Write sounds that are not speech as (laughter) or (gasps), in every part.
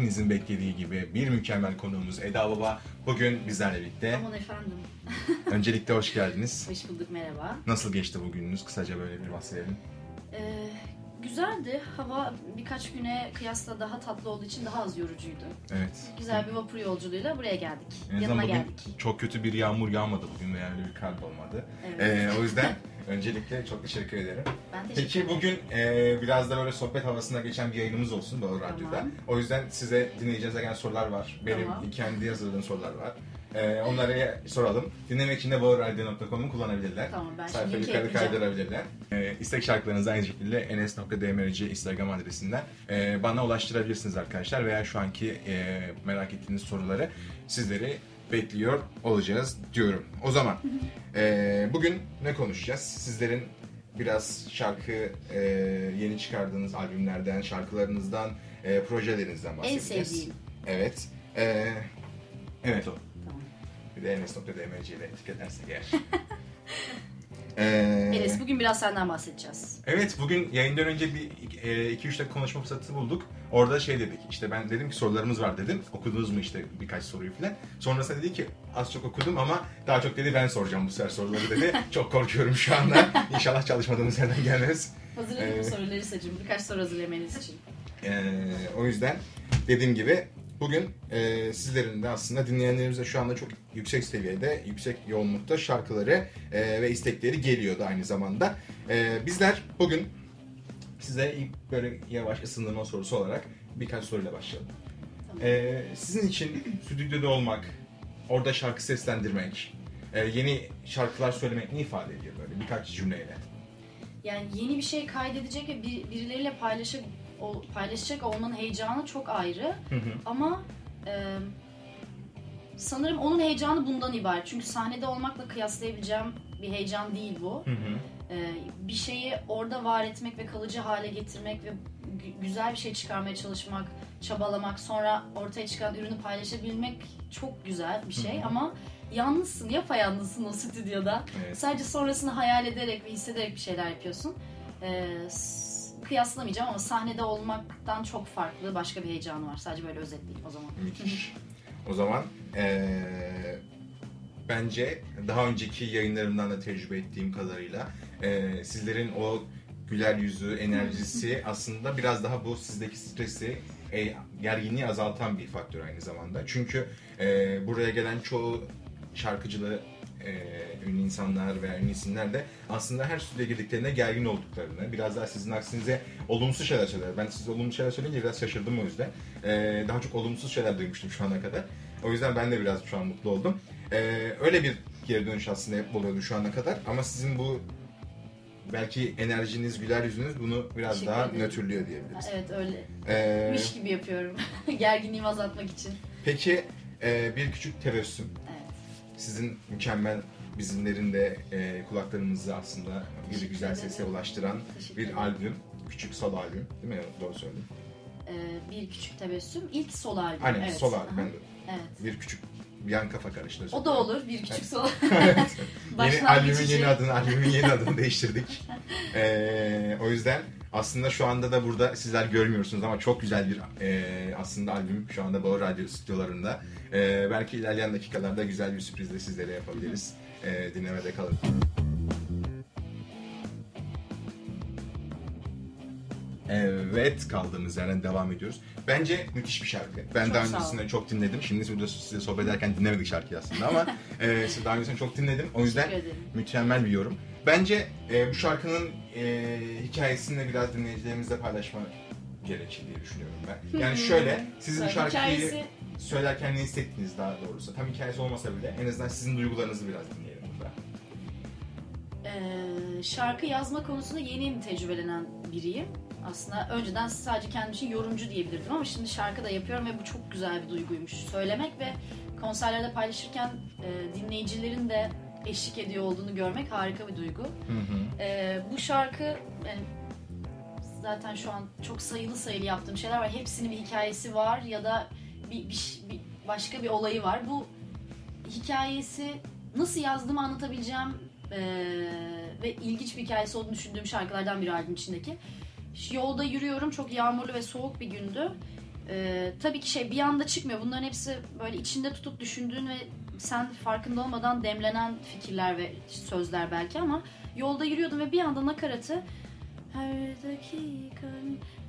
hepinizin beklediği gibi bir mükemmel konuğumuz Eda Baba bugün bizlerle birlikte. Aman efendim. (laughs) Öncelikle hoş geldiniz. Hoş bulduk merhaba. Nasıl geçti bugününüz? Kısaca böyle bir bahsedelim. Ee, güzeldi. Hava birkaç güne kıyasla daha tatlı olduğu için daha az yorucuydu. Evet. Güzel bir vapur yolculuğuyla buraya geldik. En Yanına bugün geldik. çok kötü bir yağmur yağmadı bugün veya öyle bir da olmadı. Evet. Ee, o yüzden (laughs) öncelikle çok teşekkür ederim. ben teşekkür Peki ederim. bugün e, biraz da böyle sohbet havasında geçen bir yayınımız olsun Bağır Tamam. Radyo'da. O yüzden size dinleyeceğinize gelen sorular var. Benim Tamam. kendi hazırladığım sorular var. E, onları soralım. Dinlemek için de bağırradyo.com'u kullanabilirler. Tamam ben şimdi yukarı ekleyeceğim. kaydırabilirler. E, istek şarkılarınızı aynı şekilde enes.dmrc Instagram adresinden e, bana ulaştırabilirsiniz arkadaşlar. Veya şu anki e, merak ettiğiniz soruları sizleri bekliyor olacağız diyorum. O zaman e, bugün ne konuşacağız? Sizlerin biraz şarkı e, yeni çıkardığınız albümlerden, şarkılarınızdan, e, projelerinizden En bahsedeceğiz. sevdiğim. Evet. E, evet o. Tamam. Bir de enes.dmc ile etiketlersek eğer. Ee, (laughs) Enes bugün biraz senden bahsedeceğiz. Evet bugün yayından önce bir 2-3 dakika konuşma fırsatı bulduk. Orada şey dedik işte ben dedim ki sorularımız var dedim. Okudunuz mu işte birkaç soruyu falan. Sonrasında dedi ki az çok okudum ama daha çok dedi ben soracağım bu sefer soruları dedi. (laughs) çok korkuyorum şu anda. İnşallah çalışmadığımız yerden gelmez. Hazırladım Ee, soruları sacım. Birkaç soru hazırlamanız için. Ee, o yüzden dediğim gibi bugün e, sizlerin de aslında dinleyenlerimize şu anda çok yüksek seviyede, yüksek yoğunlukta şarkıları e, ve istekleri geliyordu aynı zamanda. E, bizler bugün size ilk böyle yavaş ısındırma sorusu olarak birkaç soruyla başlayalım. Tamam. E, sizin için stüdyoda olmak, orada şarkı seslendirmek, e, yeni şarkılar söylemek ne ifade ediyor böyle birkaç cümleyle? Yani yeni bir şey kaydedecek ve bir, birileriyle paylaşıp o, paylaşacak olmanın heyecanı çok ayrı. Hı hı. Ama e, sanırım onun heyecanı bundan ibaret. Çünkü sahnede olmakla kıyaslayabileceğim bir heyecan değil bu. Hı hı. E, bir şeyi orada var etmek ve kalıcı hale getirmek ve gü- güzel bir şey çıkarmaya çalışmak, çabalamak, sonra ortaya çıkan ürünü paylaşabilmek çok güzel bir şey. Hı hı. Ama yalnızsın, yapayalnızsın o stüdyoda. Evet. Sadece sonrasını hayal ederek ve hissederek bir şeyler yapıyorsun. Ee, kıyaslamayacağım ama sahnede olmaktan çok farklı başka bir heyecanı var. Sadece böyle özetleyeyim o zaman. Müthiş. (laughs) O zaman eee, bence daha önceki yayınlarımdan da tecrübe ettiğim kadarıyla eee, sizlerin o güler yüzü, enerjisi aslında biraz daha bu sizdeki stresi, e, gerginliği azaltan bir faktör aynı zamanda. Çünkü eee, buraya gelen çoğu şarkıcıları eee, ünlü insanlar veya ünlü isimler de aslında her stüdyoya girdiklerinde gergin olduklarını, biraz daha sizin aksinize olumsuz şeyler söylüyor. Ben size olumlu şeyler söyleyince biraz şaşırdım o yüzden. Ee, daha çok olumsuz şeyler duymuştum şu ana kadar. O yüzden ben de biraz şu an mutlu oldum. Ee, öyle bir geri dönüş aslında hep oluyordu şu ana kadar. Ama sizin bu belki enerjiniz, güler yüzünüz bunu biraz Teşekkür daha ederim. nötrlüyor diyebiliriz. Evet öyle. Ee, Miş gibi yapıyorum. (laughs) Gerginliğimi azaltmak için. peki e, bir küçük tebessüm. Evet. Sizin mükemmel bizimlerin de e, kulaklarımızı aslında bir Teşekkür güzel ederim. sese ulaştıran Teşekkür bir ederim. albüm. Küçük solo albüm. Değil mi? Doğru söyledim. Ee, bir küçük tebessüm. İlk sol albüm. Aynen evet. solo albüm. Aha. Ben de Evet. bir küçük yan kafa karıştı. özür O da olur. Bir küçük sol. Evet. (laughs) (laughs) yeni albümün yeni adını, albümün yeni adını değiştirdik. (laughs) Ee, o yüzden aslında şu anda da burada sizler görmüyorsunuz ama çok güzel bir e, aslında albüm şu anda Bağır Radyo stüdyolarında. Ee, belki ilerleyen dakikalarda güzel bir sürpriz de sizlere yapabiliriz. Ee, dinlemede kalın. Evet kaldığımız yerden devam ediyoruz. Bence müthiş bir şarkı. Ben Çok daha öncesinde çok dinledim. Şimdi burada size sohbet ederken dinlemedik şarkıyı aslında ama (laughs) e, size daha öncesinde çok dinledim. O yüzden mükemmel bir yorum. Bence e, bu şarkının e, hikayesini de biraz dinleyicilerimizle paylaşma gerekir diye düşünüyorum ben. Yani şöyle, sizin bu şarkıyı Hikayesi- söylerken ne hissettiniz daha doğrusu. Tam hikayesi olmasa bile en azından sizin duygularınızı biraz dinleyelim burada. Ee, şarkı yazma konusunda yeni yeni tecrübelenen biriyim. Aslında önceden sadece kendim için yorumcu diyebilirdim ama şimdi şarkı da yapıyorum ve bu çok güzel bir duyguymuş. Söylemek ve konserlerde paylaşırken e, dinleyicilerin de eşlik ediyor olduğunu görmek harika bir duygu. Hı hı. Ee, bu şarkı yani zaten şu an çok sayılı sayılı yaptığım şeyler var. Hepsinin bir hikayesi var ya da bir, bir, bir başka bir olayı var. Bu hikayesi nasıl yazdığımı anlatabileceğim ee, ve ilginç bir hikayesi olduğunu düşündüğüm şarkılardan biri albüm içindeki. Yolda yürüyorum çok yağmurlu ve soğuk bir gündü. Ee, tabii ki şey bir anda çıkmıyor. Bunların hepsi böyle içinde tutup düşündüğün ve sen farkında olmadan demlenen fikirler ve sözler belki ama yolda yürüyordum ve bir anda nakaratı her dakika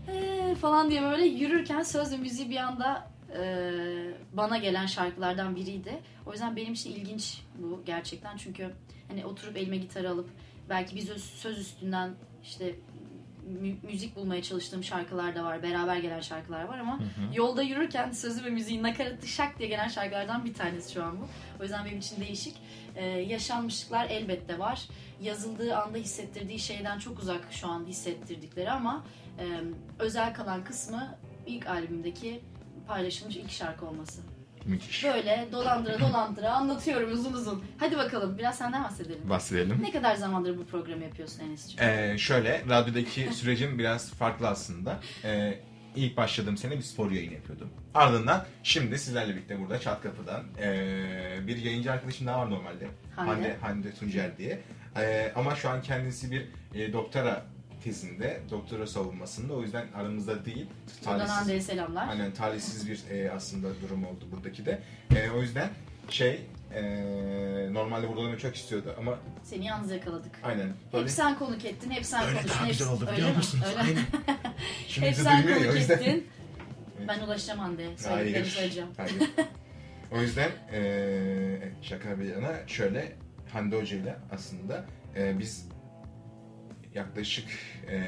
ee, falan diye böyle yürürken söz ve müziği bir anda e, bana gelen şarkılardan biriydi. O yüzden benim için ilginç bu gerçekten çünkü hani oturup elime gitarı alıp belki bir söz, söz üstünden işte müzik bulmaya çalıştığım şarkılar da var. Beraber gelen şarkılar var ama yolda yürürken sözü ve müziğin nakaratı şak diye gelen şarkılardan bir tanesi şu an bu. O yüzden benim için değişik. Ee, yaşanmışlıklar elbette var. Yazıldığı anda hissettirdiği şeyden çok uzak şu an hissettirdikleri ama e, özel kalan kısmı ilk albümdeki paylaşılmış ilk şarkı olması. Müthiş. Böyle dolandıra dolandıra anlatıyorum uzun uzun. Hadi bakalım biraz senden bahsedelim. Bahsedelim. Ne kadar zamandır bu programı yapıyorsun Enes'ciğim? Ee, şöyle, radyodaki (laughs) sürecim biraz farklı aslında. Ee, ilk başladığım sene bir spor yayını yapıyordum. Ardından şimdi sizlerle birlikte burada Çat Kapı'dan ee, bir yayıncı arkadaşım daha var normalde. Hande. Hande, Hande Tuncer diye. Ee, ama şu an kendisi bir e, doktora tezinde, doktora savunmasında. O yüzden aramızda değil. Buradan Hande'ye selamlar. Aynen talihsiz bir e, aslında durum oldu buradaki de. E, o yüzden şey e, normalde burada olmayı çok istiyordu ama Seni yalnız yakaladık. aynen Hep sen konuk ettin, hep sen Öyle konuştun. daha hep, güzel oldu biliyor musunuz? Öyle. Aynen. (laughs) Şimdi hep sen duymuyor ya, konuk yüzden. ettin. Ben ulaşacağım Hande'ye. Söylediklerini Hayır. söyleyeceğim. Hayır. o yüzden e, şaka bir yana şöyle Hande Hoca ile aslında e, biz yaklaşık e,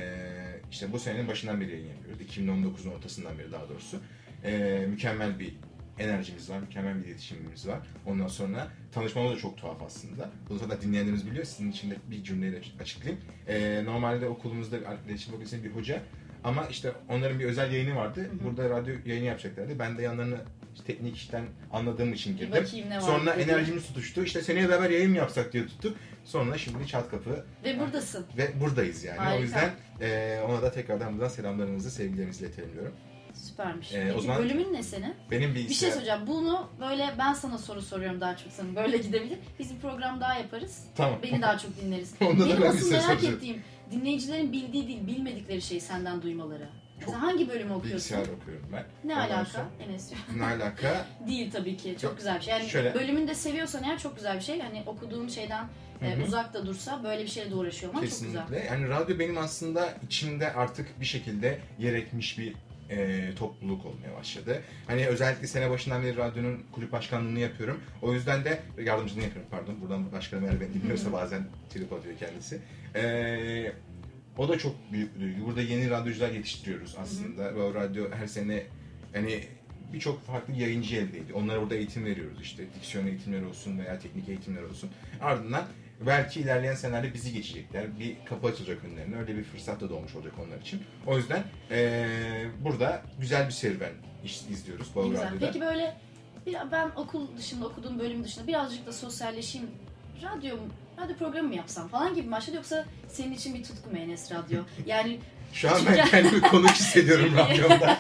işte bu senenin başından beri yayın yapıyoruz. 2019'un ortasından beri daha doğrusu. E, mükemmel bir enerjimiz var, mükemmel bir iletişimimiz var. Ondan sonra tanışmamız da çok tuhaf aslında. Bunu zaten dinleyenlerimiz biliyor. Sizin için de bir cümleyle açıklayayım. E, normalde okulumuzda iletişim fakültesinin bir hoca ama işte onların bir özel yayını vardı. Hı hı. Burada radyo yayını yapacaklardı. Ben de yanlarına işte teknik işten anladığım için girdim. var. Sonra dedi. enerjimiz tutuştu. İşte seneye beraber yayın yapsak diye tuttuk. Sonra şimdi çat kapı Ve buradasın. ve buradayız yani. Harika. O yüzden e, ona da tekrardan buradan selamlarınızı, sevgilerinizi iletelim diyorum. Süpermiş. Ee, o Peki zaman- bölümün ne senin? Benim Bir şey bilgisayar... söyleyeceğim. Bunu böyle ben sana soru soruyorum daha çok sana. Böyle gidebilir. Biz bir program daha yaparız. Tamam. Beni daha çok (laughs) dinleriz. Onda da ben asıl şey merak soracağım. ettiğim dinleyicilerin bildiği değil, bilmedikleri şeyi senden duymaları. Mesela hangi bölümü okuyorsun? Bilgisayar okuyorum ben. Ne Ondan alaka sonra- Enes'ciğim? (laughs) Ne alaka? (laughs) Değil tabii ki. Çok Yok, güzel bir şey. Yani şöyle- bölümünü de seviyorsan eğer çok güzel bir şey. Hani okuduğun şeyden e, uzak da dursa böyle bir şeyle de uğraşıyor olman çok güzel. Kesinlikle. Yani radyo benim aslında içimde artık bir şekilde yer etmiş bir e, topluluk olmaya başladı. Hani özellikle sene başından beri radyonun kulüp başkanlığını yapıyorum. O yüzden de yardımcılığını yapıyorum pardon. Buradan başkanım eğer beni dinliyorsa bazen trip atıyor kendisi. E, o da çok büyük bir duygu. Burada yeni radyocular yetiştiriyoruz aslında. Ve o radyo her sene hani birçok farklı yayıncı elde ediyor. Onlara burada eğitim veriyoruz işte. Diksiyon eğitimleri olsun veya teknik eğitimler olsun. Ardından belki ilerleyen senelerde bizi geçecekler. Bir kapı açılacak önlerine. Öyle bir fırsat da doğmuş olacak onlar için. O yüzden eee, burada güzel bir serüven izliyoruz güzel. Radyo'da. Peki böyle ben okul dışında okuduğum bölüm dışında birazcık da sosyalleşeyim. Radyo, radyo programı mı yapsam falan gibi başladı yoksa senin için bir tutku mu Enes Radyo? Yani (laughs) Şu an ben kendimi konuk hissediyorum (laughs) radyomda.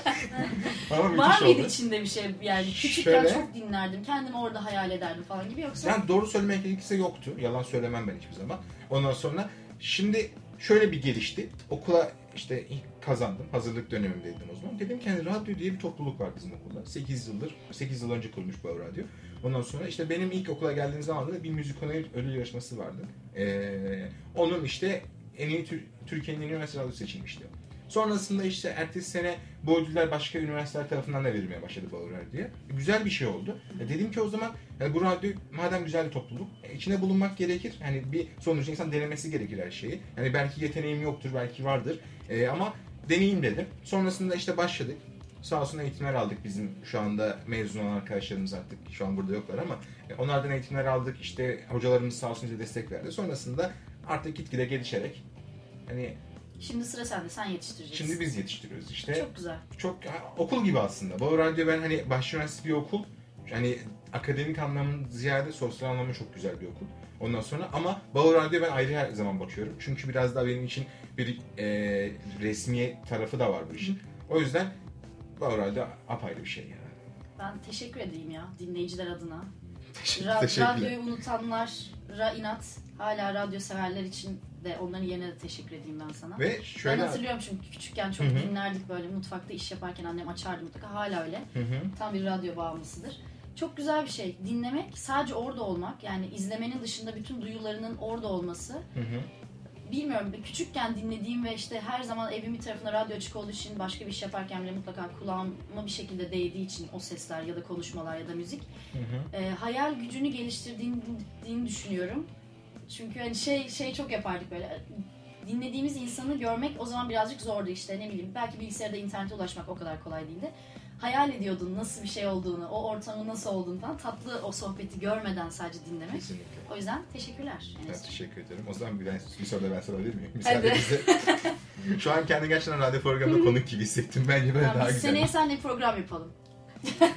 (laughs) Var mıydı oldu. içinde bir şey yani küçükken Şöyle- çok dinlerdim kendimi orada hayal ederdim falan gibi yoksa Yani doğru söylemek gerekirse yoktu. Yalan söylemem ben hiçbir zaman. Ondan sonra şimdi şöyle bir gelişti. Okula işte ilk kazandım. Hazırlık dönemindeydim o zaman. Dedim ki hani radyo diye bir topluluk var bizim okulda. 8 yıldır, 8 yıl önce kurulmuş bu radyo. Ondan sonra işte benim ilk okula geldiğim zaman da bir müzik ödül yarışması vardı. Ee, onun işte en iyi Tür- Türkiye'nin üniversite radyosu seçilmişti. Sonrasında işte ertesi sene bu ödüller başka üniversiteler tarafından da verilmeye başladı Bauer diye. Güzel bir şey oldu. E dedim ki o zaman yani bu radyo madem güzel bir topluluk e, içine bulunmak gerekir. Hani bir sonuçta insan denemesi gerekir her şeyi. Yani belki yeteneğim yoktur, belki vardır. E, ama deneyeyim dedim. Sonrasında işte başladık. Sağ olsun eğitimler aldık bizim şu anda mezun olan arkadaşlarımız artık şu an burada yoklar ama e, onlardan eğitimler aldık. İşte hocalarımız sağ olsun bize destek verdi. Sonrasında artık gitgide gelişerek hani şimdi sıra sende sen yetiştireceksin. şimdi biz yetiştiriyoruz işte Çok güzel. çok ha, okul gibi aslında. Bauer Radyo ben hani Üniversitesi bir okul. Hani akademik anlamın ziyade sosyal anlamda çok güzel bir okul. Ondan sonra ama Bauer Radyo ben ayrı her zaman bakıyorum. Çünkü biraz daha benim için bir e, resmi tarafı da var bu işin. O yüzden Bauer Radyo apayrı bir şey yani. Ben teşekkür edeyim ya dinleyiciler adına. (laughs) Ra- teşekkürler. radyoyu unutanlar ra inat hala radyo severler için de onların yerine de teşekkür edeyim ben sana. Ve şöyle... Ben hatırlıyorum çünkü küçükken çok Hı hı. dinlerdik böyle mutfakta iş yaparken annem açardı mutlaka hala öyle. Hı hı. Tam bir radyo bağımlısıdır. Çok güzel bir şey. Dinlemek, sadece orada olmak yani izlemenin dışında bütün duyularının orada olması. Hı hı. Bilmiyorum küçükken dinlediğim ve işte her zaman evimin tarafına radyo açık olduğu için başka bir iş yaparken bile mutlaka kulağıma bir şekilde değdiği için o sesler ya da konuşmalar ya da müzik Hı hı. e, hayal gücünü geliştirdiğini düşünüyorum. Çünkü hani şey şey çok yapardık böyle dinlediğimiz insanı görmek o zaman birazcık zordu işte ne bileyim belki bilgisayarda internete ulaşmak o kadar kolay değildi. Hayal ediyordun nasıl bir şey olduğunu, o ortamın nasıl olduğunu falan tatlı o sohbeti görmeden sadece dinlemek. Kesinlikle. O yüzden teşekkürler. Ben teşekkür ederim. O zaman bir, ben, bir soru da ben sorabilir miyim? Müsaadenizle. (laughs) Şu an kendi gerçekten radyo programında konuk gibi hissettim. Bence böyle daha biz güzel. seneye seninle program yapalım. (laughs)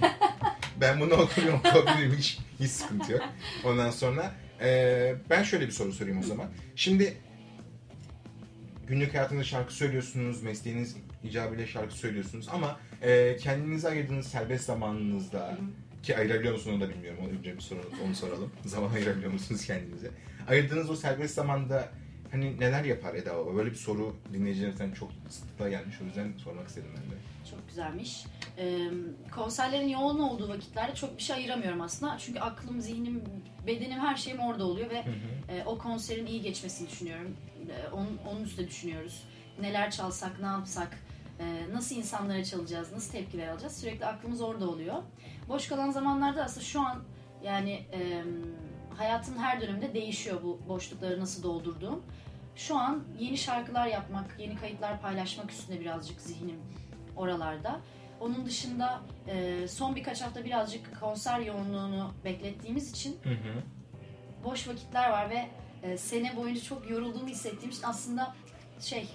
Ben bunu okuyorum, okuyabilirim. Hiç, hiç sıkıntı yok. Ondan sonra e, ben şöyle bir soru sorayım o zaman. Şimdi günlük hayatınızda şarkı söylüyorsunuz, mesleğiniz icabıyla şarkı söylüyorsunuz ama e, kendinize ayırdığınız serbest zamanınızda ki ayırabiliyor musunuz onu da bilmiyorum. Onu önce bir soru, onu soralım. (laughs) Zaman ayırabiliyor musunuz kendinize? Ayırdığınız o serbest zamanda hani neler yapar Eda Baba? Böyle bir soru dinleyicilerimizden çok sıklıkla gelmiş. O yüzden sormak istedim ben de. Çok güzelmiş. Ee, konserlerin yoğun olduğu vakitlerde çok bir şey ayıramıyorum aslında. Çünkü aklım, zihnim, bedenim, her şeyim orada oluyor ve Hı hı. e, o konserin iyi geçmesini düşünüyorum. E, onun, onun üstüne düşünüyoruz. Neler çalsak, ne yapsak, nasıl insanlara çalacağız, nasıl tepkiler alacağız. Sürekli aklımız orada oluyor. Boş kalan zamanlarda aslında şu an yani hayatın her döneminde değişiyor bu boşlukları nasıl doldurduğum. Şu an yeni şarkılar yapmak, yeni kayıtlar paylaşmak üstüne birazcık zihnim oralarda. Onun dışında e, son birkaç hafta birazcık konser yoğunluğunu beklettiğimiz için Hı hı. boş vakitler var ve e, sene boyunca çok yorulduğumu hissettiğim için aslında şey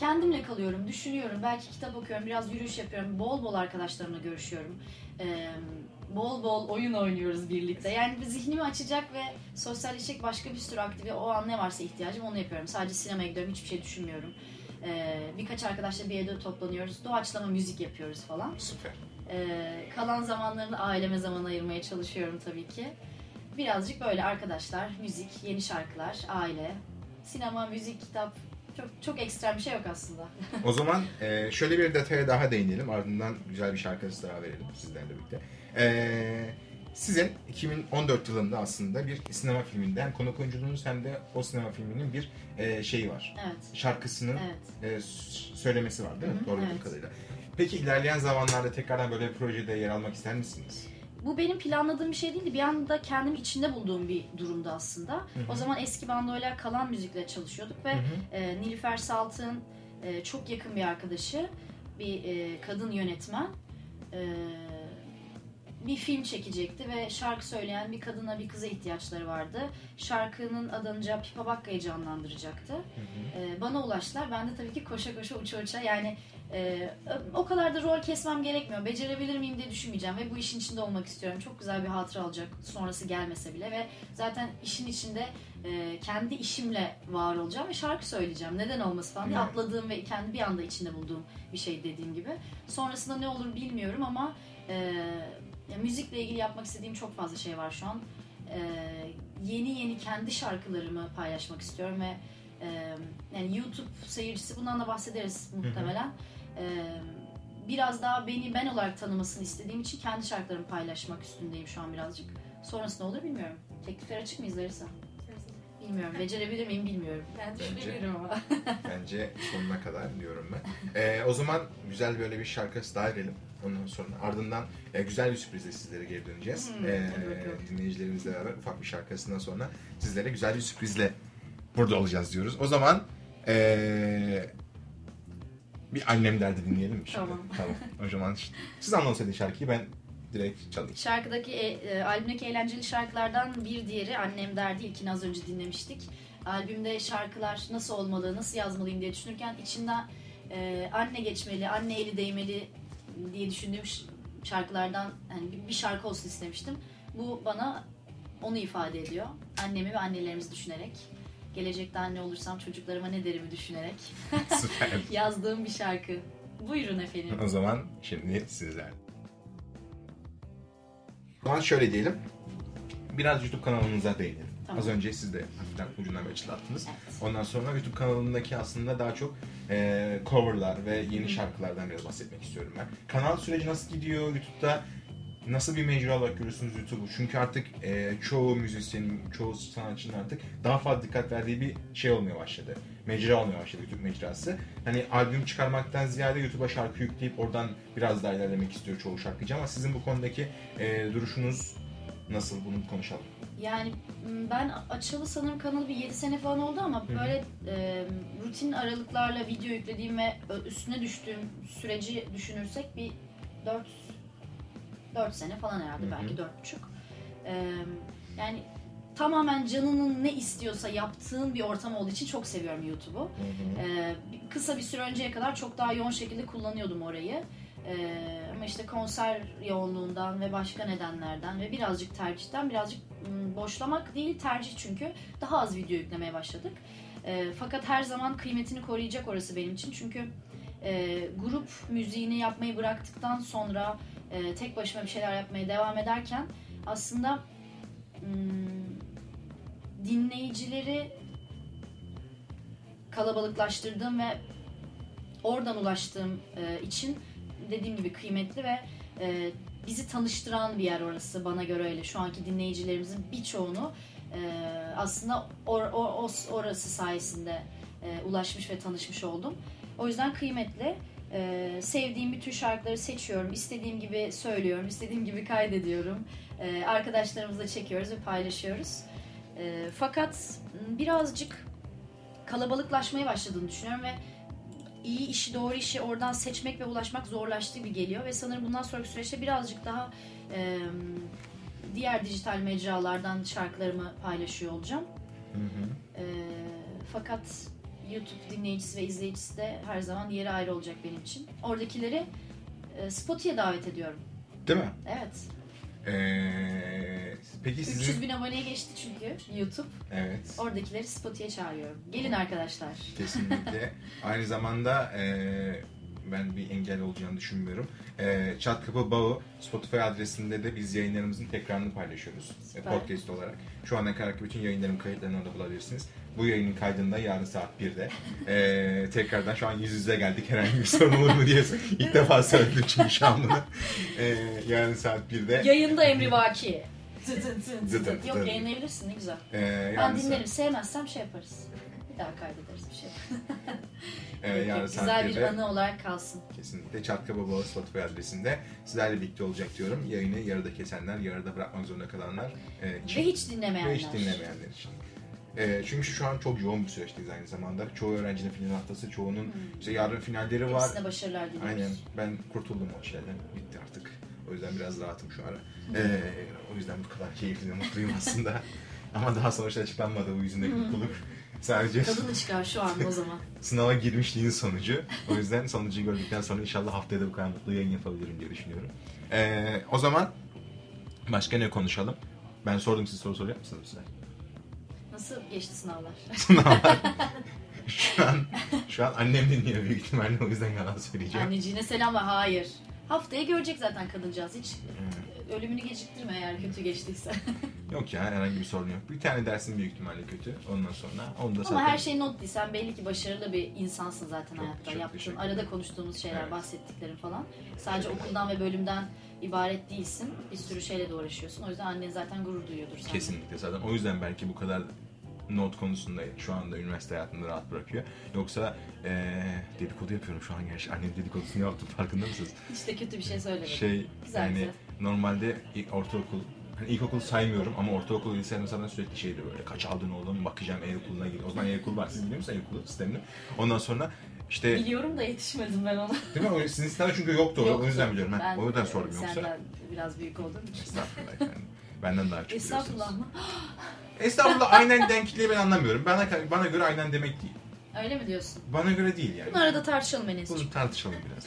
kendimle kalıyorum, düşünüyorum, belki kitap okuyorum, biraz yürüyüş yapıyorum, bol bol arkadaşlarımla görüşüyorum. E, bol bol oyun oynuyoruz birlikte. Yani bir zihnimi açacak ve sosyalleşecek başka bir sürü aktivite, o an ne varsa ihtiyacım onu yapıyorum. Sadece sinemaya gidiyorum, hiçbir şey düşünmüyorum. E, birkaç arkadaşla bir evde toplanıyoruz, doğaçlama müzik yapıyoruz falan. Süper. Ee, kalan zamanlarında aileme zaman ayırmaya çalışıyorum tabii ki. Birazcık böyle arkadaşlar, müzik, yeni şarkılar, aile, sinema, müzik, kitap. Çok çok ekstrem bir şey yok aslında. (laughs) O zaman e, şöyle bir detaya daha değinelim. Ardından güzel bir şarkı daha verelim sizlerle birlikte. E, sizin 2014 yılında aslında bir sinema filminde hem konuk oyunculuğunuz hem de o sinema filminin bir e, şeyi var. Evet, Şarkısının evet. e, söylemesi var değil mi? Hı hı, Doğru evet. kadarıyla. Peki ilerleyen zamanlarda tekrardan böyle bir projede yer almak ister misiniz? Bu benim planladığım bir şey değildi. Bir anda kendim içinde bulduğum bir durumdu aslında. hı. O zaman eski bandoyla kalan müzikle çalışıyorduk ve Hı hı. e, Nilüfer Salt'ın e, çok yakın bir arkadaşı, bir e, kadın yönetmen e, bir film çekecekti ve şarkı söyleyen bir kadına bir kıza ihtiyaçları vardı. Şarkının adınca Pipa Bakka'yı canlandıracaktı. Hı hı. E, bana ulaştılar. Ben de tabii ki koşa koşa uça uça yani e, o kadar da rol kesmem gerekmiyor. Becerebilir miyim diye düşünmeyeceğim ve bu işin içinde olmak istiyorum. Çok güzel bir hatıra olacak sonrası gelmese bile ve zaten işin içinde e, kendi işimle var olacağım ve şarkı söyleyeceğim. Neden olması falan diye atladığım ve kendi bir anda içinde bulduğum bir şey dediğim gibi. Sonrasında ne olur bilmiyorum ama e, ya müzikle ilgili yapmak istediğim çok fazla şey var şu an. E, yeni yeni kendi şarkılarımı paylaşmak istiyorum ve e, yani YouTube seyircisi bundan da bahsederiz muhtemelen. E, biraz daha beni ben olarak tanımasını istediğim için kendi şarkılarımı paylaşmak üstündeyim şu an birazcık. Sonrası ne olur bilmiyorum. Teklifler açık mıyız Larissa? Bilmiyorum. Becerebilir miyim bilmiyorum. Ben Bence- düşünebilirim ama. (laughs) Bence sonuna kadar diyorum ben. Ee, o zaman güzel böyle bir şarkı daha verelim. Ondan sonra ardından e, güzel bir sürprizle sizlere geri döneceğiz. Hmm, Ee, dinleyicilerimizle beraber ufak bir şarkısından sonra sizlere güzel bir sürprizle burada olacağız diyoruz. O zaman ee, bir annem derdi dinleyelim mi şimdi? Tamam. tamam. O zaman siz anons edin şarkıyı ben direkt çalayım. Şarkıdaki, e, e, albümdeki eğlenceli şarkılardan bir diğeri Annem Derdi. İlkini az önce dinlemiştik. Albümde şarkılar nasıl olmalı, nasıl yazmalıyım diye düşünürken içinden e, anne geçmeli, anne eli değmeli diye düşündüğüm şarkılardan hani bir- bir şarkı olsun istemiştim. Bu bana onu ifade ediyor. Annemi ve annelerimizi düşünerek. Gelecekte anne olursam çocuklarıma ne derimi düşünerek (laughs) Süper. (laughs) yazdığım bir şarkı. Buyurun efendim. O zaman şimdi sizler. O zaman şöyle diyelim. Biraz YouTube kanalımıza değinelim. Tamam. Az önce siz de hafiften ucundan bir açıklattınız. Evet. Ondan sonra YouTube kanalındaki aslında daha çok e, coverlar ve yeni Hı. şarkılardan biraz bahsetmek istiyorum ben. Kanal süreci nasıl gidiyor? YouTube'da nasıl bir mecra olarak görüyorsunuz YouTube'u? Çünkü artık e, çoğu müzisyenin, çoğu sanatçının artık daha fazla dikkat verdiği bir şey olmaya başladı. Mecra olmaya başladı YouTube mecrası. Hani albüm çıkarmaktan ziyade YouTube'a şarkı yükleyip oradan biraz daha ilerlemek istiyor çoğu şarkıcı ama sizin bu konudaki e, duruşunuz nasıl? Bunu konuşalım. Yani ben açılı sanırım kanalı bir 7 sene falan oldu ama Hı böyle e, rutin aralıklarla video yüklediğim ve üstüne düştüğüm süreci düşünürsek bir 4 4 sene falan herhalde Hı hı. belki 4,5. E, yani tamamen canının ne istiyorsa yaptığın bir ortam olduğu için çok seviyorum YouTube'u. Ee, kısa bir süre önceye kadar çok daha yoğun şekilde kullanıyordum orayı. Ee, ama işte konser yoğunluğundan ve başka nedenlerden ve birazcık tercihten birazcık boşlamak değil tercih çünkü daha az video yüklemeye başladık. Ee, fakat her zaman kıymetini koruyacak orası benim için çünkü e, grup müziğini yapmayı bıraktıktan sonra e, tek başıma bir şeyler yapmaya devam ederken aslında ım, dinleyicileri kalabalıklaştırdığım ve oradan ulaştığım e, için dediğim gibi kıymetli ve e, bizi tanıştıran bir yer orası bana göre öyle. Şu anki dinleyicilerimizin birçoğunu e, aslında or, or- orası sayesinde e, ulaşmış ve tanışmış oldum. O yüzden kıymetli. E, sevdiğim bütün şarkıları seçiyorum. istediğim gibi söylüyorum. istediğim gibi kaydediyorum. E, arkadaşlarımızla çekiyoruz ve paylaşıyoruz. E, fakat birazcık kalabalıklaşmaya başladığını düşünüyorum ve iyi işi doğru işi oradan seçmek ve ulaşmak zorlaştığı gibi geliyor ve sanırım bundan sonraki süreçte birazcık daha e, diğer dijital mecralardan şarkılarımı paylaşıyor olacağım. Hı hı. E, fakat YouTube dinleyicisi ve izleyicisi de her zaman yeri ayrı olacak benim için. Oradakileri e, Spotify'a davet ediyorum. Değil mi? Evet. Ee, peki 300 sizin... bin aboneye geçti çünkü YouTube. Evet. Oradakileri Spotify'a çağırıyorum. Gelin arkadaşlar. Kesinlikle. (laughs) Aynı zamanda e, ben bir engel olacağını düşünmüyorum. E, Çat Kapı Bağı Spotify adresinde de biz yayınlarımızın tekrarını paylaşıyoruz. E, Süper. podcast olarak. Şu ana kadarki bütün yayınların kayıtlarını orada bulabilirsiniz. Bu yayının kaydında yarın saat 1'de. E, tekrardan şu an yüz yüze geldik. Herhangi bir sorun olur mu diye ilk defa söyledim çünkü şu an bunu. E, yarın saat 1'de. Yayında tı tı tı Zıtı tı. tı Yok yayınlayabilirsin ne güzel. E, Ben dinlerim. saat, Sevmezsem şey yaparız. Bir daha kaydederiz bir şey. (laughs) e, Yok, yarın saat Güzel bir 1'de. anı olarak kalsın. Kesinlikle Çatkaba Baba Spotify adresinde sizlerle birlikte olacak diyorum. Yayını yarıda kesenler, yarıda bırakmak zorunda kalanlar e, için Ve hiç dinlemeyenler. ve hiç dinlemeyenler için. E, çünkü şu an çok yoğun bir süreçteyiz aynı zamanda. Çoğu öğrencinin final haftası, çoğunun Hmm. işte yarın finalleri var. Hepsine başarılar diliyoruz. Aynen. Ben kurtuldum o şeylerden. Bitti artık. O yüzden biraz rahatım şu ara. E, o yüzden bu kadar keyifli ve mutluyum aslında. (laughs) Ama daha sonuçta açıklanmadı bu yüzündeki mutluluk. Sadece Tadını çıkar şu an o zaman. (laughs) sınava girmişliğin sonucu. O yüzden sonucu gördükten sonra inşallah haftaya da bu kadar mutlu yayın yapabilirim diye düşünüyorum. Ee, o zaman başka ne konuşalım? Ben sordum siz soru soracak mısınız bize? Nasıl geçti (laughs) sınavlar? şu an şu an annem dinliyor büyük ihtimalle o yüzden yalan söyleyeceğim. Anneciğine selam ve hayır. Haftaya görecek zaten kadıncağız. Hiç Ee, ölümünü geciktirme eğer kötü geçtiyse. (laughs) Yok ya herhangi bir sorun yok. Bir tane dersin büyük ihtimalle kötü. Ondan sonra onu da zaten... Ama her şey not değil. Sen belli ki başarılı bir insansın zaten Çok- hayatta. çok Yaptığın, arada konuştuğumuz şeyler, Evet. bahsettiklerin falan. Sadece okuldan ve bölümden ibaret değilsin. Bir sürü şeyle de uğraşıyorsun. O yüzden annen zaten gurur duyuyordur sana. Kesinlikle zaten. O yüzden belki bu kadar not konusunda şu anda üniversite hayatında rahat bırakıyor. Yoksa ee, dedikodu yapıyorum şu an gerçi. Annem dedikodusunu yaptım farkında mısınız? De kötü bir şey söylemedim. Şey Güzel, yani güzel. normalde ortaokul hani ilkokul saymıyorum ama ortaokul lise mesela sürekli şeydi böyle kaç aldın oğlum bakacağım el okuluna gir. O zaman el okul var siz biliyor musunuz el okulu sistemini? Ondan sonra işte Biliyorum da yetişmedim ben ona. değil mi? Sizin sistemde çünkü yoktu, o. Yoktu. o yüzden biliyorum. Ben, Ben, o yüzden sordum yoksa. Senden biraz büyük için. Estağfurullah efendim. Benden daha küçük Estağfurullah mı? (gasps) Estağfurullah aynen denkliği ben anlamıyorum. Bana bana göre aynen demek değil. Öyle mi diyorsun? Bana göre değil yani. Bunu arada tartışalım Enes'ciğim. Bunu tartışalım biraz.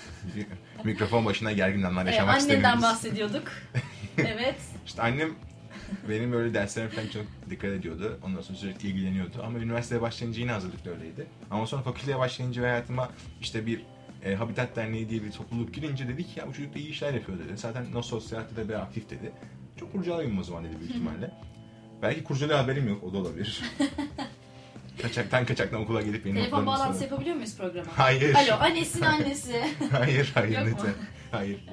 Mikrofon başına gergin anlar Ee, yaşamak anneden istemiyoruz. bahsediyorduk. (laughs) evet. İşte annem benim böyle derslerime falan çok dikkat ediyordu. Ondan sonra sürekli ilgileniyordu. Ama üniversiteye başlayınca yine hazırlıkta öyleydi. Ama sonra fakülteye başlayınca hayatıma işte bir e, Habitat Derneği diye bir topluluk girince dedik ya bu çocuk da iyi işler yapıyor dedi. Zaten no sosyalte de bir aktif dedi. Çok kurcalayayım o zaman dedi büyük (laughs) ihtimalle. Belki kurcalıyor haberim yok. O da olabilir. (laughs) Kaçaktan kaçaktan okula gelip benim Telefon bağlantısı soruyor. yapabiliyor muyuz programa? Hayır. Alo annesinin annesi. (laughs) hayır, hayır Yok lütfen. Hayır.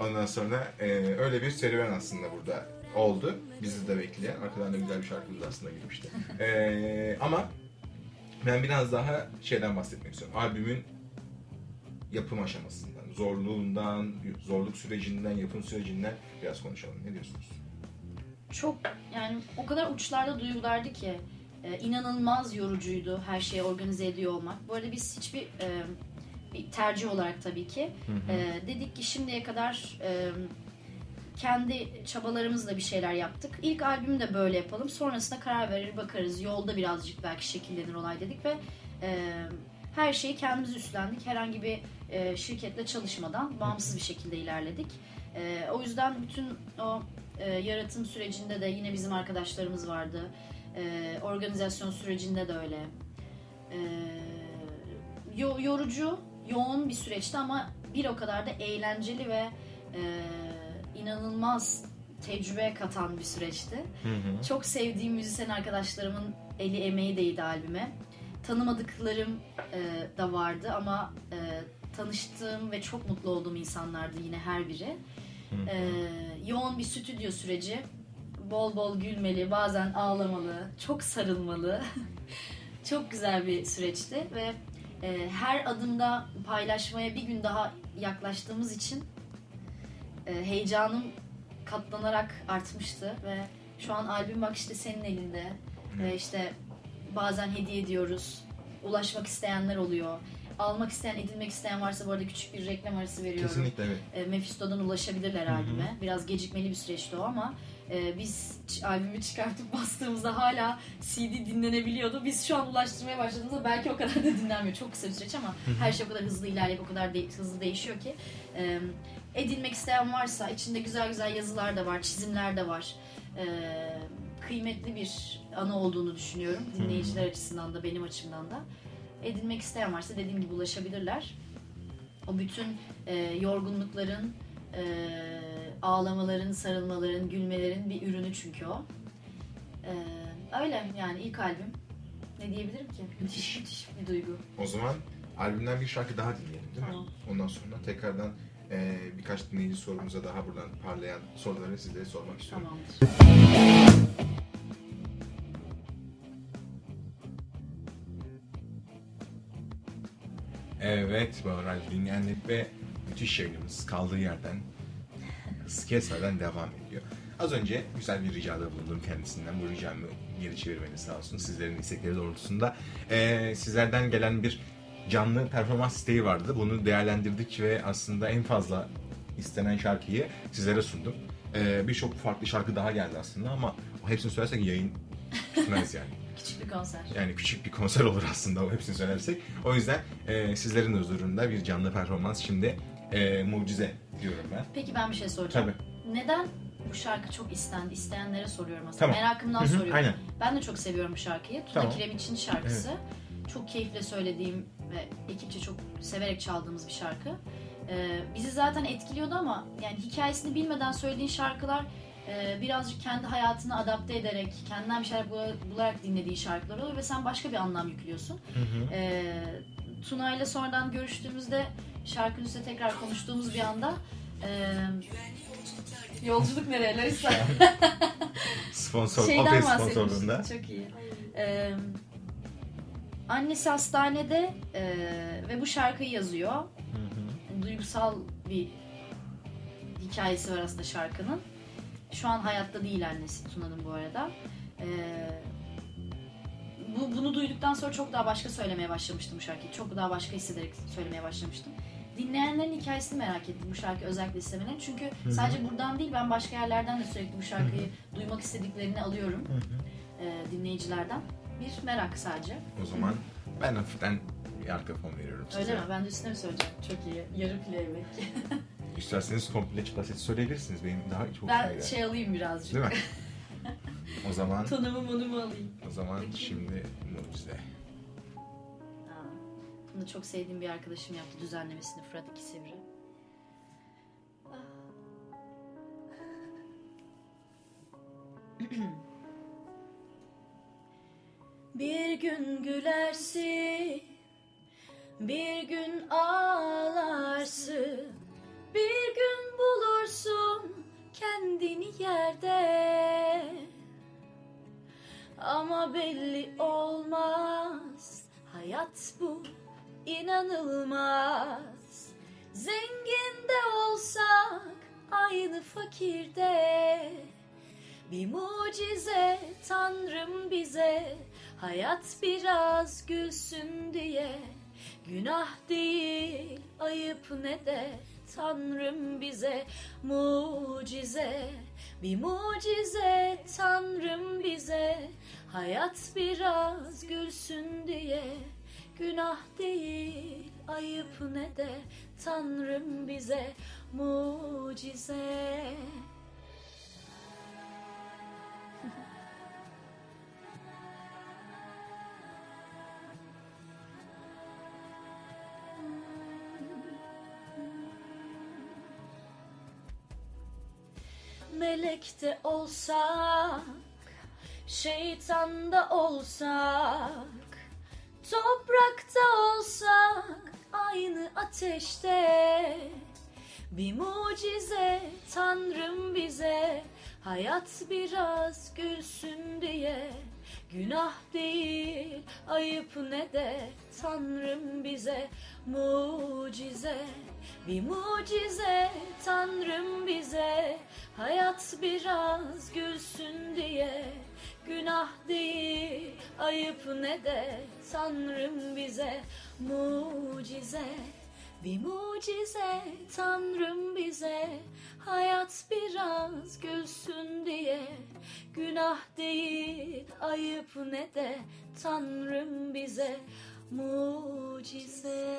Ondan sonra e, öyle bir serüven aslında burada oldu. Bizi de bekleyen. Arkadan da güzel bir şarkımız aslında girmişti. E, ama ben biraz daha şeyden bahsetmek istiyorum. Albümün yapım aşamasından, zorluğundan, zorluk sürecinden, yapım sürecinden biraz konuşalım. Ne diyorsunuz? Çok yani o kadar uçlarda duygulardı ki e, inanılmaz yorucuydu her şeyi organize ediyor olmak. Bu arada biz hiçbir e, bir tercih olarak tabii ki e, dedik ki şimdiye kadar e, kendi çabalarımızla bir şeyler yaptık. İlk albümü de böyle yapalım. Sonrasında karar verir bakarız. Yolda birazcık belki şekillenir olay dedik ve e, her şeyi kendimiz üstlendik. Herhangi bir e, şirketle çalışmadan bağımsız bir şekilde ilerledik. E, o yüzden bütün o e, yaratım sürecinde de yine bizim arkadaşlarımız vardı. E, organizasyon sürecinde de öyle. E, yo- yorucu, yoğun bir süreçti ama bir o kadar da eğlenceli ve e, inanılmaz tecrübe katan bir süreçti. Çok sevdiğim müzisyen arkadaşlarımın eli emeği değdi albüme. Tanımadıklarım e, da vardı ama e, tanıştığım ve çok mutlu olduğum insanlardı yine her biri. E, yoğun bir stüdyo süreci. Bol bol gülmeli, bazen ağlamalı, çok sarılmalı. (laughs) çok güzel bir süreçti ve e, her adımda paylaşmaya bir gün daha yaklaştığımız için e, heyecanım katlanarak artmıştı ve şu an albüm bak işte senin elinde ve işte bazen hediye ediyoruz. Ulaşmak isteyenler oluyor. Almak isteyen, edinmek isteyen varsa bu arada küçük bir reklam arası veriyorum. Kesinlikle evet. E, Mephisto'dan ulaşabilirler albüme. Biraz gecikmeli bir süreçti o ama e, biz albümü çıkartıp (laughs) bastığımızda hala CD dinlenebiliyordu. Biz şu an ulaştırmaya başladığımızda belki o kadar da dinlenmiyor. Çok kısa bir süreç ama her şey o kadar hızlı ilerleyip o kadar de- hızlı değişiyor ki. E, edinmek isteyen varsa içinde güzel güzel yazılar da var, çizimler de var. E, kıymetli bir anı olduğunu düşünüyorum. Dinleyiciler açısından da benim açımdan da. Edinmek isteyen varsa dediğim gibi ulaşabilirler. O bütün e, yorgunlukların, e, ağlamaların, sarılmaların, gülmelerin bir ürünü çünkü o. E, öyle yani ilk albüm. Ne diyebilirim ki? Müthiş müthiş bir duygu. O zaman albümden bir şarkı daha dinleyelim değil mi? Tamam. Ondan sonra tekrardan e, birkaç dinleyici sorumuza daha buradan parlayan soruları sizlere sormak istiyorum. Tamamdır. Evet Bağıral dinleyenler ve müthiş yayınımız kaldığı yerden hız kesmeden devam ediyor. Az önce güzel bir ricada bulundum kendisinden. Bu ricamı geri çevirmeni sağ olsun. Sizlerin istekleri doğrultusunda. Ee, sizlerden gelen bir canlı performans isteği vardı. Bunu değerlendirdik ve aslında en fazla istenen şarkıyı sizlere sundum. Ee, Birçok farklı şarkı daha geldi aslında ama hepsini söylersek yayın (laughs) bitmez yani. Küçük bir konser. Yani küçük bir konser olur aslında o hepsini söylersek. O yüzden e, sizlerin huzurunda bir canlı performans şimdi e, mucize diyorum ben. Peki ben bir şey soracağım. Tabii. Neden bu şarkı çok istendi? İsteyenlere soruyorum aslında. Tamam. Merakımdan Hı hı, soruyorum. Aynen. Ben de çok seviyorum bu şarkıyı. Tuna Tamam. Kiremit'in şarkısı. Çok keyifle söylediğim ve ekipçe çok severek çaldığımız bir şarkı. Ee, bizi zaten etkiliyordu ama yani hikayesini bilmeden söylediğin şarkılar birazcık kendi hayatına adapte ederek, kendinden bir şeyler bula- bularak dinlediğin şarkılar oluyor ve sen başka bir anlam yüklüyorsun. Hı hı. Ee, Tuna ile sonradan görüştüğümüzde şarkının üstüne tekrar konuştuğumuz bir anda e, yolculuk nereye Larissa? (laughs) Sponsor, Şeyden sponsorluğunda. Çok iyi. Ee, annesi hastanede e, ve bu şarkıyı yazıyor. Hı hı. Duygusal bir hikayesi var aslında şarkının. Şu an hayatta değil annesi Tuna'nın bu arada. Ee, bu bunu duyduktan sonra çok daha başka söylemeye başlamıştım bu şarkıyı. Çok daha başka hissederek söylemeye başlamıştım. Dinleyenlerin hikayesini merak ettim bu şarkı özellikle istemelerin. Çünkü hı. sadece buradan değil ben başka yerlerden de sürekli bu şarkıyı duymak istediklerini alıyorum e, dinleyicilerden. Bir merak sadece. O zaman ben hafiften arka fon veriyorum size. Öyle mi? Ben de üstüne mi söyleyeceğim? Çok iyi. Yarı playback. (laughs) İsterseniz komple basit söyleyebilirsiniz. Benim daha çok ben şeyler. şey alayım birazcık. Değil mi? (laughs) O zaman Tanımı monumu alayım. o zaman şimdi mucize. Ha, Bunu çok sevdiğim bir arkadaşım yaptı düzenlemesini Fırat İki Sivri. (clears throat) Bir gün gülersin, bir gün ağlarsın, bir gün bulursun kendini yerde. Ama belli olmaz, hayat bu inanılmaz. Zengin de olsak aynı fakirde. Bir mucize Tanrım bize Hayat biraz gülsün diye Günah değil ayıp ne de Tanrım bize mucize Bir mucize Tanrım bize. Hayat biraz gülsün diye Günah değil ayıp ne de. Tanrım bize mucize melekte olsak, şeytanda olsak, toprakta olsak, aynı ateşte. Bir mucize Tanrım bize, hayat biraz gülsün diye. Günah değil, ayıp ne de Tanrım bize mucize. Bir mucize Tanrım bize. Hayat biraz gülsün diye. Günah değil ayıp ne de. Tanrım bize mucize. Bir mucize Tanrım bize. Hayat biraz gülsün diye. Günah değil ayıp ne de. Tanrım bize mucize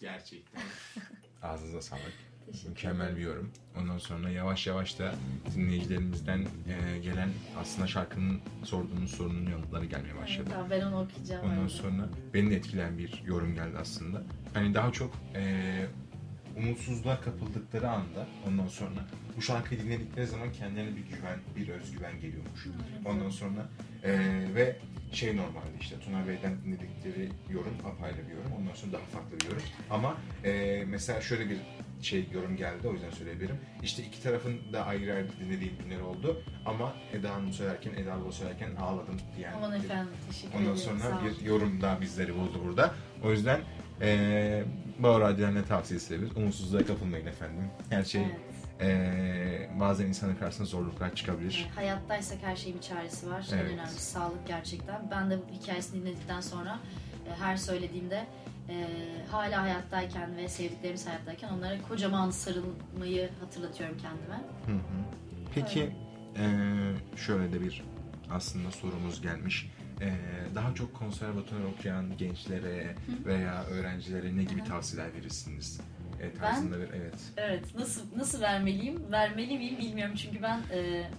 Gerçekten. (laughs) Ağzınıza sağlık. Mükemmel bir yorum. Ondan sonra yavaş yavaş da dinleyicilerimizden e, gelen aslında şarkının sorduğumuz sorunun yanıtları gelmeye başladı. Tamam ben onu okuyacağım. Ondan öyle. sonra beni de etkileyen bir yorum geldi aslında. Hani daha çok e, umutsuzluğa kapıldıkları anda ondan sonra bu şarkıyı dinledikleri zaman kendilerine bir güven, bir özgüven geliyormuş. Ondan sonra e, ve şey normalde işte Tuna Bey'den dinledikleri yorum apayrı bir yorum. Ondan sonra daha farklı bir yorum. Ama e, mesela şöyle bir şey yorum geldi o yüzden söyleyebilirim. İşte iki tarafın da ayrı ayrı dinlediğim günler oldu. Ama Eda Hanım söylerken, Eda Hanım söylerken ağladım diyen Aman efendim teşekkür Ondan ederim. sonra sağ bir yorum daha bizleri buldu burada. O yüzden eee Bağır Radyo'dan tavsiyesi ederiz. Umutsuzluğa kapılmayın efendim. Her şey Evet. Eee, bazen insanın karşısına zorluklar çıkabilir. Evet, Hayattaysak her şeyin bir çaresi var. Evet. En önemlisi sağlık gerçekten. Ben de bu hikayesini dinledikten sonra e, her söylediğimde e, hala hayattayken ve sevdiklerimiz hayattayken onlara kocaman sarılmayı hatırlatıyorum kendime. Hı hı. Peki eee, şöyle de bir aslında sorumuz gelmiş. Eee, daha çok konservatuvar okuyan gençlere veya öğrencilere ne gibi Hı hı. tavsiyeler verirsiniz? E, tarzında bir evet. Evet, nasıl nasıl vermeliyim? Vermeli miyim bilmiyorum çünkü ben e,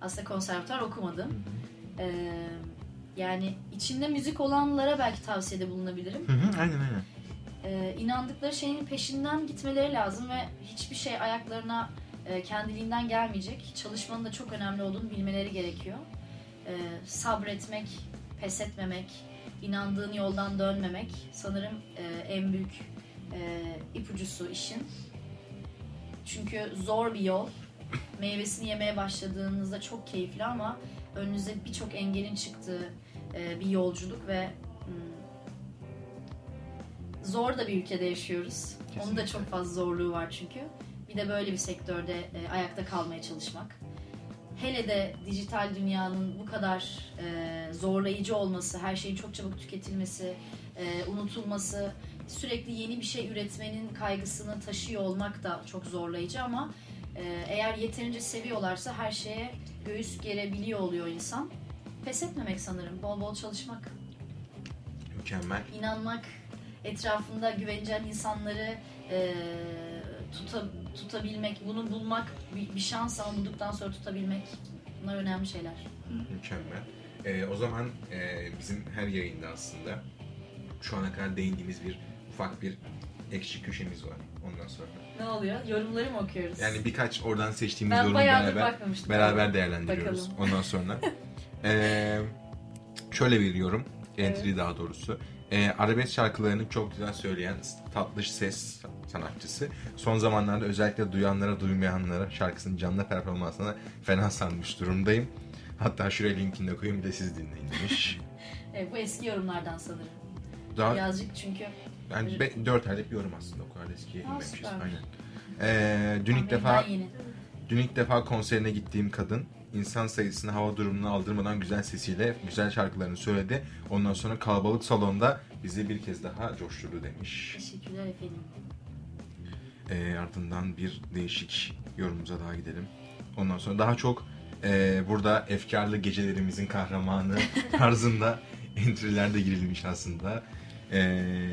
aslında konservatuar okumadım. E, yani içinde müzik olanlara belki tavsiyede bulunabilirim. Hı hı, aynen aynen. e, inandıkları şeyin peşinden gitmeleri lazım ve hiçbir şey ayaklarına e, kendiliğinden gelmeyecek. Çalışmanın da çok önemli olduğunu bilmeleri gerekiyor. E, sabretmek, pes etmemek, inandığın yoldan dönmemek sanırım e, en büyük ipucusu işin. Çünkü zor bir yol. Meyvesini yemeye başladığınızda çok keyifli ama önünüze birçok engelin çıktığı e, bir yolculuk ve hmm, zor da bir ülkede yaşıyoruz. Onun da Kesinlikle. çok fazla zorluğu var çünkü. Bir de böyle bir sektörde e, ayakta kalmaya çalışmak. Hele de dijital dünyanın bu kadar e, zorlayıcı olması, her şeyin çok çabuk tüketilmesi, e, unutulması, sürekli yeni bir şey üretmenin kaygısını taşıyor olmak da çok zorlayıcı ama e, eğer yeterince seviyorlarsa her şeye göğüs gerebiliyor oluyor insan. Pes etmemek sanırım, bol bol çalışmak Mükemmel. inanmak, etrafında güveneceğin insanları e, tuta, tutabilmek, bunu bulmak bir, bir şans ama bulduktan sonra tutabilmek bunlar önemli şeyler. Mükemmel. Ee, o zaman e, bizim her yayında aslında şu ana kadar değindiğimiz bir ufak bir ekşi köşemiz var ondan sonra. Ne oluyor? Yorumları mı okuyoruz? Yani birkaç oradan seçtiğimiz ben yorumu beraber beraber değerlendiriyoruz. Bakalım. Ondan sonra (laughs) Ee, şöyle veriyorum. Entry Evet. daha doğrusu. Ee, arabesk şarkılarını çok güzel söyleyen tatlış ses sanatçısı. Son zamanlarda özellikle duyanlara duymayanlara şarkısının canlı performansına fena sanmış durumdayım. Hatta şuraya linkini de koyayım bir de siz dinleyin demiş. (laughs) Evet, bu eski yorumlardan sanırım. Daha Birazcık çünkü yani 4 aylık bir yorum aslında o kadar eskiye inmemişiz. Aynen. Ee, dün ilk defa yeni. Dün ilk defa konserine gittiğim kadın insan sayısını hava durumunu aldırmadan güzel sesiyle güzel şarkılarını söyledi. Ondan sonra kalabalık salonda bizi bir kez daha coşturdu demiş. Teşekkürler efendim. Ee, ardından bir değişik yorumumuza daha gidelim. Ondan sonra daha çok e, burada efkarlı gecelerimizin kahramanı (laughs) tarzında entry'ler de girilmiş aslında. Ee,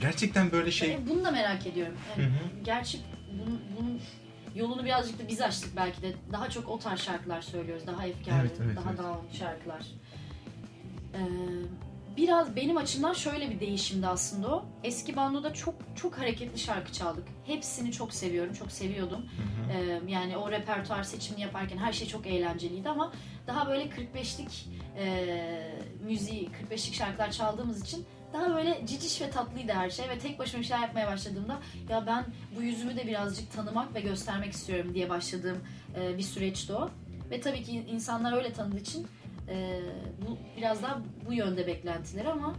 gerçekten böyle şey... Ben bunu da merak ediyorum. Yani Hı hı. Gerçi bunun, bunun yolunu birazcık da biz açtık belki de. Daha çok o tarz şarkılar söylüyoruz. Daha efkarlı, Evet, evet, daha evet. down şarkılar. Ee, biraz benim açımdan şöyle bir değişimdi aslında o. Eski bandoda çok çok hareketli şarkı çaldık. Hepsini çok seviyorum, çok seviyordum. Hı hı. Ee, yani o repertuar seçimini yaparken her şey çok eğlenceliydi ama daha böyle 45'lik e, müziği, 45'lik şarkılar çaldığımız için daha böyle ciciş ve tatlıydı her şey ve tek başıma bir şeyler yapmaya başladığımda ya ben bu yüzümü de birazcık tanımak ve göstermek istiyorum diye başladığım e, bir süreçti o. Ve tabii ki insanlar öyle tanıdığı için e, bu biraz daha bu yönde beklentileri ama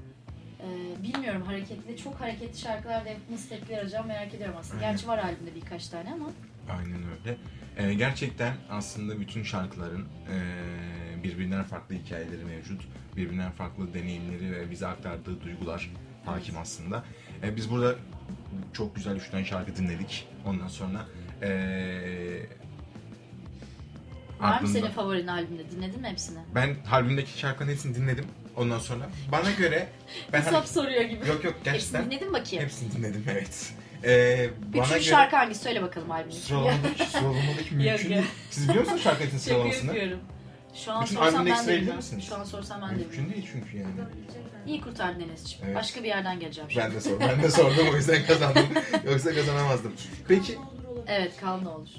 e, bilmiyorum hareketli, çok hareketli şarkılarda nasıl tepkiler alacağım merak ediyorum aslında. Aynen. Gerçi var albümde birkaç tane ama Aynen öyle. Ee, gerçekten aslında bütün şarkıların ee, birbirinden farklı hikayeleri mevcut. Birbirinden farklı deneyimleri ve bize aktardığı duygular hakim aslında. Ee, biz burada çok güzel üç tane şarkı dinledik. Ondan sonra ee, Var mı senin favorin albümde? Dinledin mi hepsini? Ben albümdeki şarkıların hepsini dinledim. Ondan sonra bana göre (laughs) ben Hesap soruyor gibi. yok yok gerçekten Hepsini dinledin bakayım? hepsini dinledim evet. Ee, bana Üçüncü göre şarkı hangisi? Söyle bakalım albümdeki. sıralamadaki, (laughs) sıralamadaki mümkün değil. Siz biliyor musunuz şarkının Şaka sıralamasını? yapıyorum. Şu an Bütün sorsam ben de misiniz? Şu an sorsam ben de bilmem. Mümkün değil çünkü yani. İyi kurtardın Enes'ciğim. Evet. Başka bir yerden geleceğim şimdi. Ben de sordum. Ben de sordum o yüzden kazandım. (laughs) Yoksa kazanamazdım. Peki Evet kal ne olur.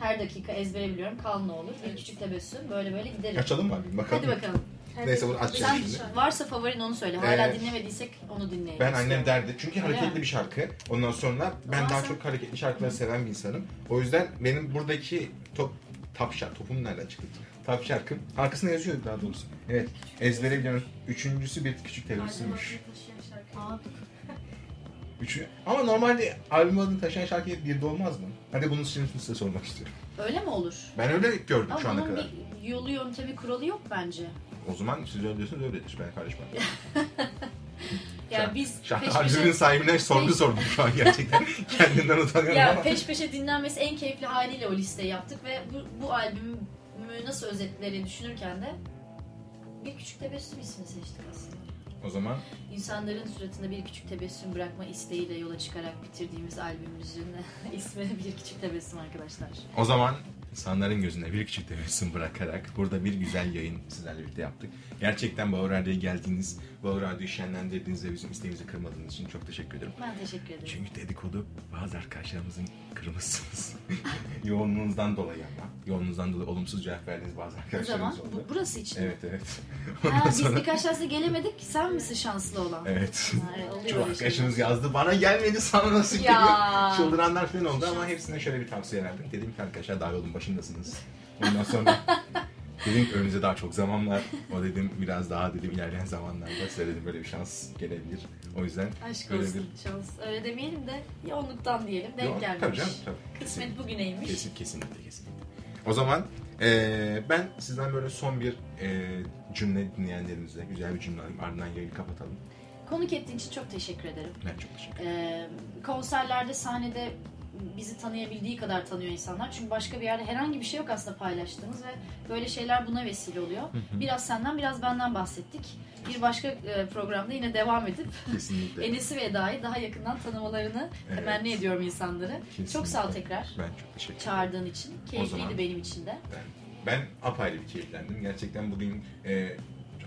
Her dakika ezbere biliyorum kal ne olur. Bir küçük tebessüm böyle böyle giderim. açalım mı? Bakalım. Hadi bakalım. Neyse bunu açacağız Sen şimdi. varsa favorin onu söyle. Hala Ee, dinlemediysek onu dinleyelim. Ben annem derdi. Çünkü Öyle hareketli mi? bir şarkı. Ondan sonra ben Ama daha sen- çok hareketli şarkıları seven bir insanım. O yüzden benim buradaki top top şarkı, topum nereden çıktı? Top şarkım. Arkasında yazıyor daha doğrusu. Evet. Ezbere biliyorum. Üçüncüsü bir küçük. Aa, (laughs) Üçü. Ama normalde albüm adını taşıyan şarkı hep birde olmaz mı? Hadi bunun için size sormak istiyorum. öyle mi olur? Ben öyle gördüm şu Ama ana bunun kadar. bir yolu yöntemi kuralı yok bence. O zaman siz öyle diyorsanız öyledir. Ben karışmam. (laughs) Yani biz Şarkı peş peşe, sahibine sorgu sordum şu an gerçekten. (laughs) Kendimden utanıyorum ya ama. peş peşe dinlenmesi en keyifli haliyle o listeyi yaptık ve bu, bu albümü nasıl özetleri düşünürken de bir küçük tebessüm ismini seçtik aslında. O zaman İnsanların suratında bir küçük tebessüm bırakma isteğiyle yola çıkarak bitirdiğimiz albümümüzün (laughs) ismi bir küçük tebessüm arkadaşlar. o zaman insanların gözüne bir küçük tebessüm bırakarak burada bir güzel yayın sizlerle birlikte yaptık. Gerçekten Bağır Radyo'ya geldiğiniz, Bağır Radyo'yu şenlendirdiğiniz ve bizim isteğimizi kırmadığınız için çok teşekkür ederim. Ben teşekkür ederim. Çünkü dedikodu bazı arkadaşlarımızın kırmızısınız. (laughs) Yoğunluğunuzdan dolayı ama. Yoğunluğunuzdan dolayı olumsuz cevap verdiğiniz bazı o zaman arkadaşlarımız oldu. bu, burası için. mi? Evet evet. Ha, biz sonra... birkaç derste gelemedik. Sen misin şanslı olan? Evet. Ha, oluyor Çok arkadaşımız yazdı. Bana gelmedi sana nasıl Ya. geliyor? Çıldıranlar falan oldu ama hepsine şöyle bir tavsiye verdim. Dedim ki arkadaşlar daha yolun başındasınız. Ondan sonra dedim ki önünüze daha çok zaman var. O dedim biraz daha dedim ilerleyen zamanlarda size dedim böyle bir şans gelebilir. O yüzden Aşk böyle olsun şans. Öyle demeyelim de yoğunluktan diyelim. Denk Yok, gelmiş. Tabii canım tabii. Kısmet bugüneymiş. Kesin, kesinlikle kesinlikle. O zaman eee, ben sizden böyle son bir eee, cümle dinleyenlerimize güzel bir cümle alayım. Ardından yayını kapatalım. Konuk ettiğin için çok teşekkür ederim. Ben çok teşekkür ederim. Ee, konserlerde, sahnede bizi tanıyabildiği kadar tanıyor insanlar. Çünkü başka bir yerde herhangi bir şey yok aslında paylaştığımız ve böyle şeyler buna vesile oluyor. Biraz senden, biraz benden bahsettik. Bir başka e, programda yine devam edip Kesinlikle. (laughs) Enes'i ve Eda'yı daha yakından tanımalarını Evet. temenni ediyorum insanları. Çok sağ ol Kesinlikle. tekrar Ben çok teşekkür ederim. çağırdığın için. Keyifliydi zaman- benim için de. Ben, ben apayrı bir keyiflendim. Gerçekten bugün e,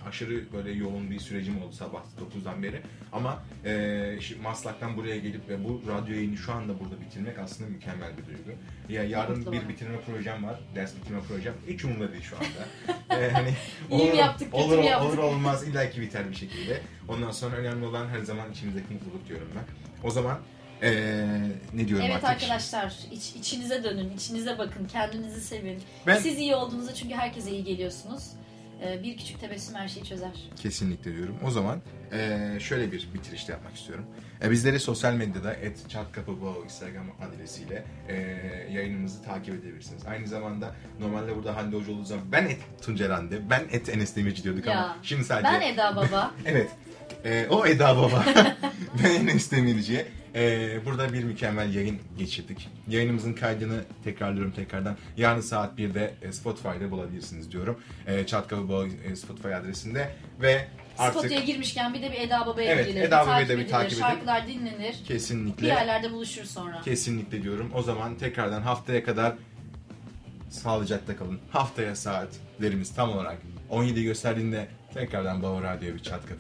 aşırı böyle yoğun bir sürecim oldu sabah 9'dan beri. Ama e, şimdi Maslak'tan buraya gelip ve bu radyo yayını şu anda burada bitirmek aslında mükemmel bir duygu. Ya yarın bir bitirme projem var. Ders bitirme projem. Hiç umurumda değil şu anda. (laughs) e, hani İyi mi yaptık, olur, mü yaptık? olur olmaz illaki biter bir şekilde. Ondan sonra önemli olan her zaman içimizdeki mutluluk diyorum ben. O zaman e, ne diyorum Evet artık? arkadaşlar iç, içinize dönün, içinize bakın, kendinizi sevin. Ben- Siz iyi olduğunuzda çünkü herkese iyi geliyorsunuz. Ee, bir küçük tebessüm her şeyi çözer. Kesinlikle diyorum. O zaman eee, şöyle bir bitirişte yapmak istiyorum. E, bizleri sosyal medyada @chatkapıbo Instagram adresiyle eee, yayınımızı takip edebilirsiniz. Aynı zamanda normalde burada Hande Hoca olduğu zaman ben et Tuncer Hande, ben et Enes Demirci diyorduk Ya, ama şimdi sadece Ben Eda Baba. (laughs) evet e, o Eda Baba (laughs) ben Enes Demirci. E, burada bir mükemmel yayın geçirdik. Yayınımızın kaydını tekrarlıyorum tekrardan. Yarın saat 1'de e, Spotify'da bulabilirsiniz diyorum. E, Çatkapıbo e, Spotify adresinde ve artık Spotify'a girmişken bir de bir Eda Baba'ya Evet, gidilir. Eda bir Baba'yı da bir edilir, takip edin. Şarkılar dinlenir. Bir kesinlikle yerlerde buluşur sonra. kesinlikle diyorum. O zaman tekrardan haftaya kadar sağlıcakla kalın. Haftaya saatlerimiz tam olarak 17 gösterdiğinde tekrardan Baba Radyo'ya bir çat kapı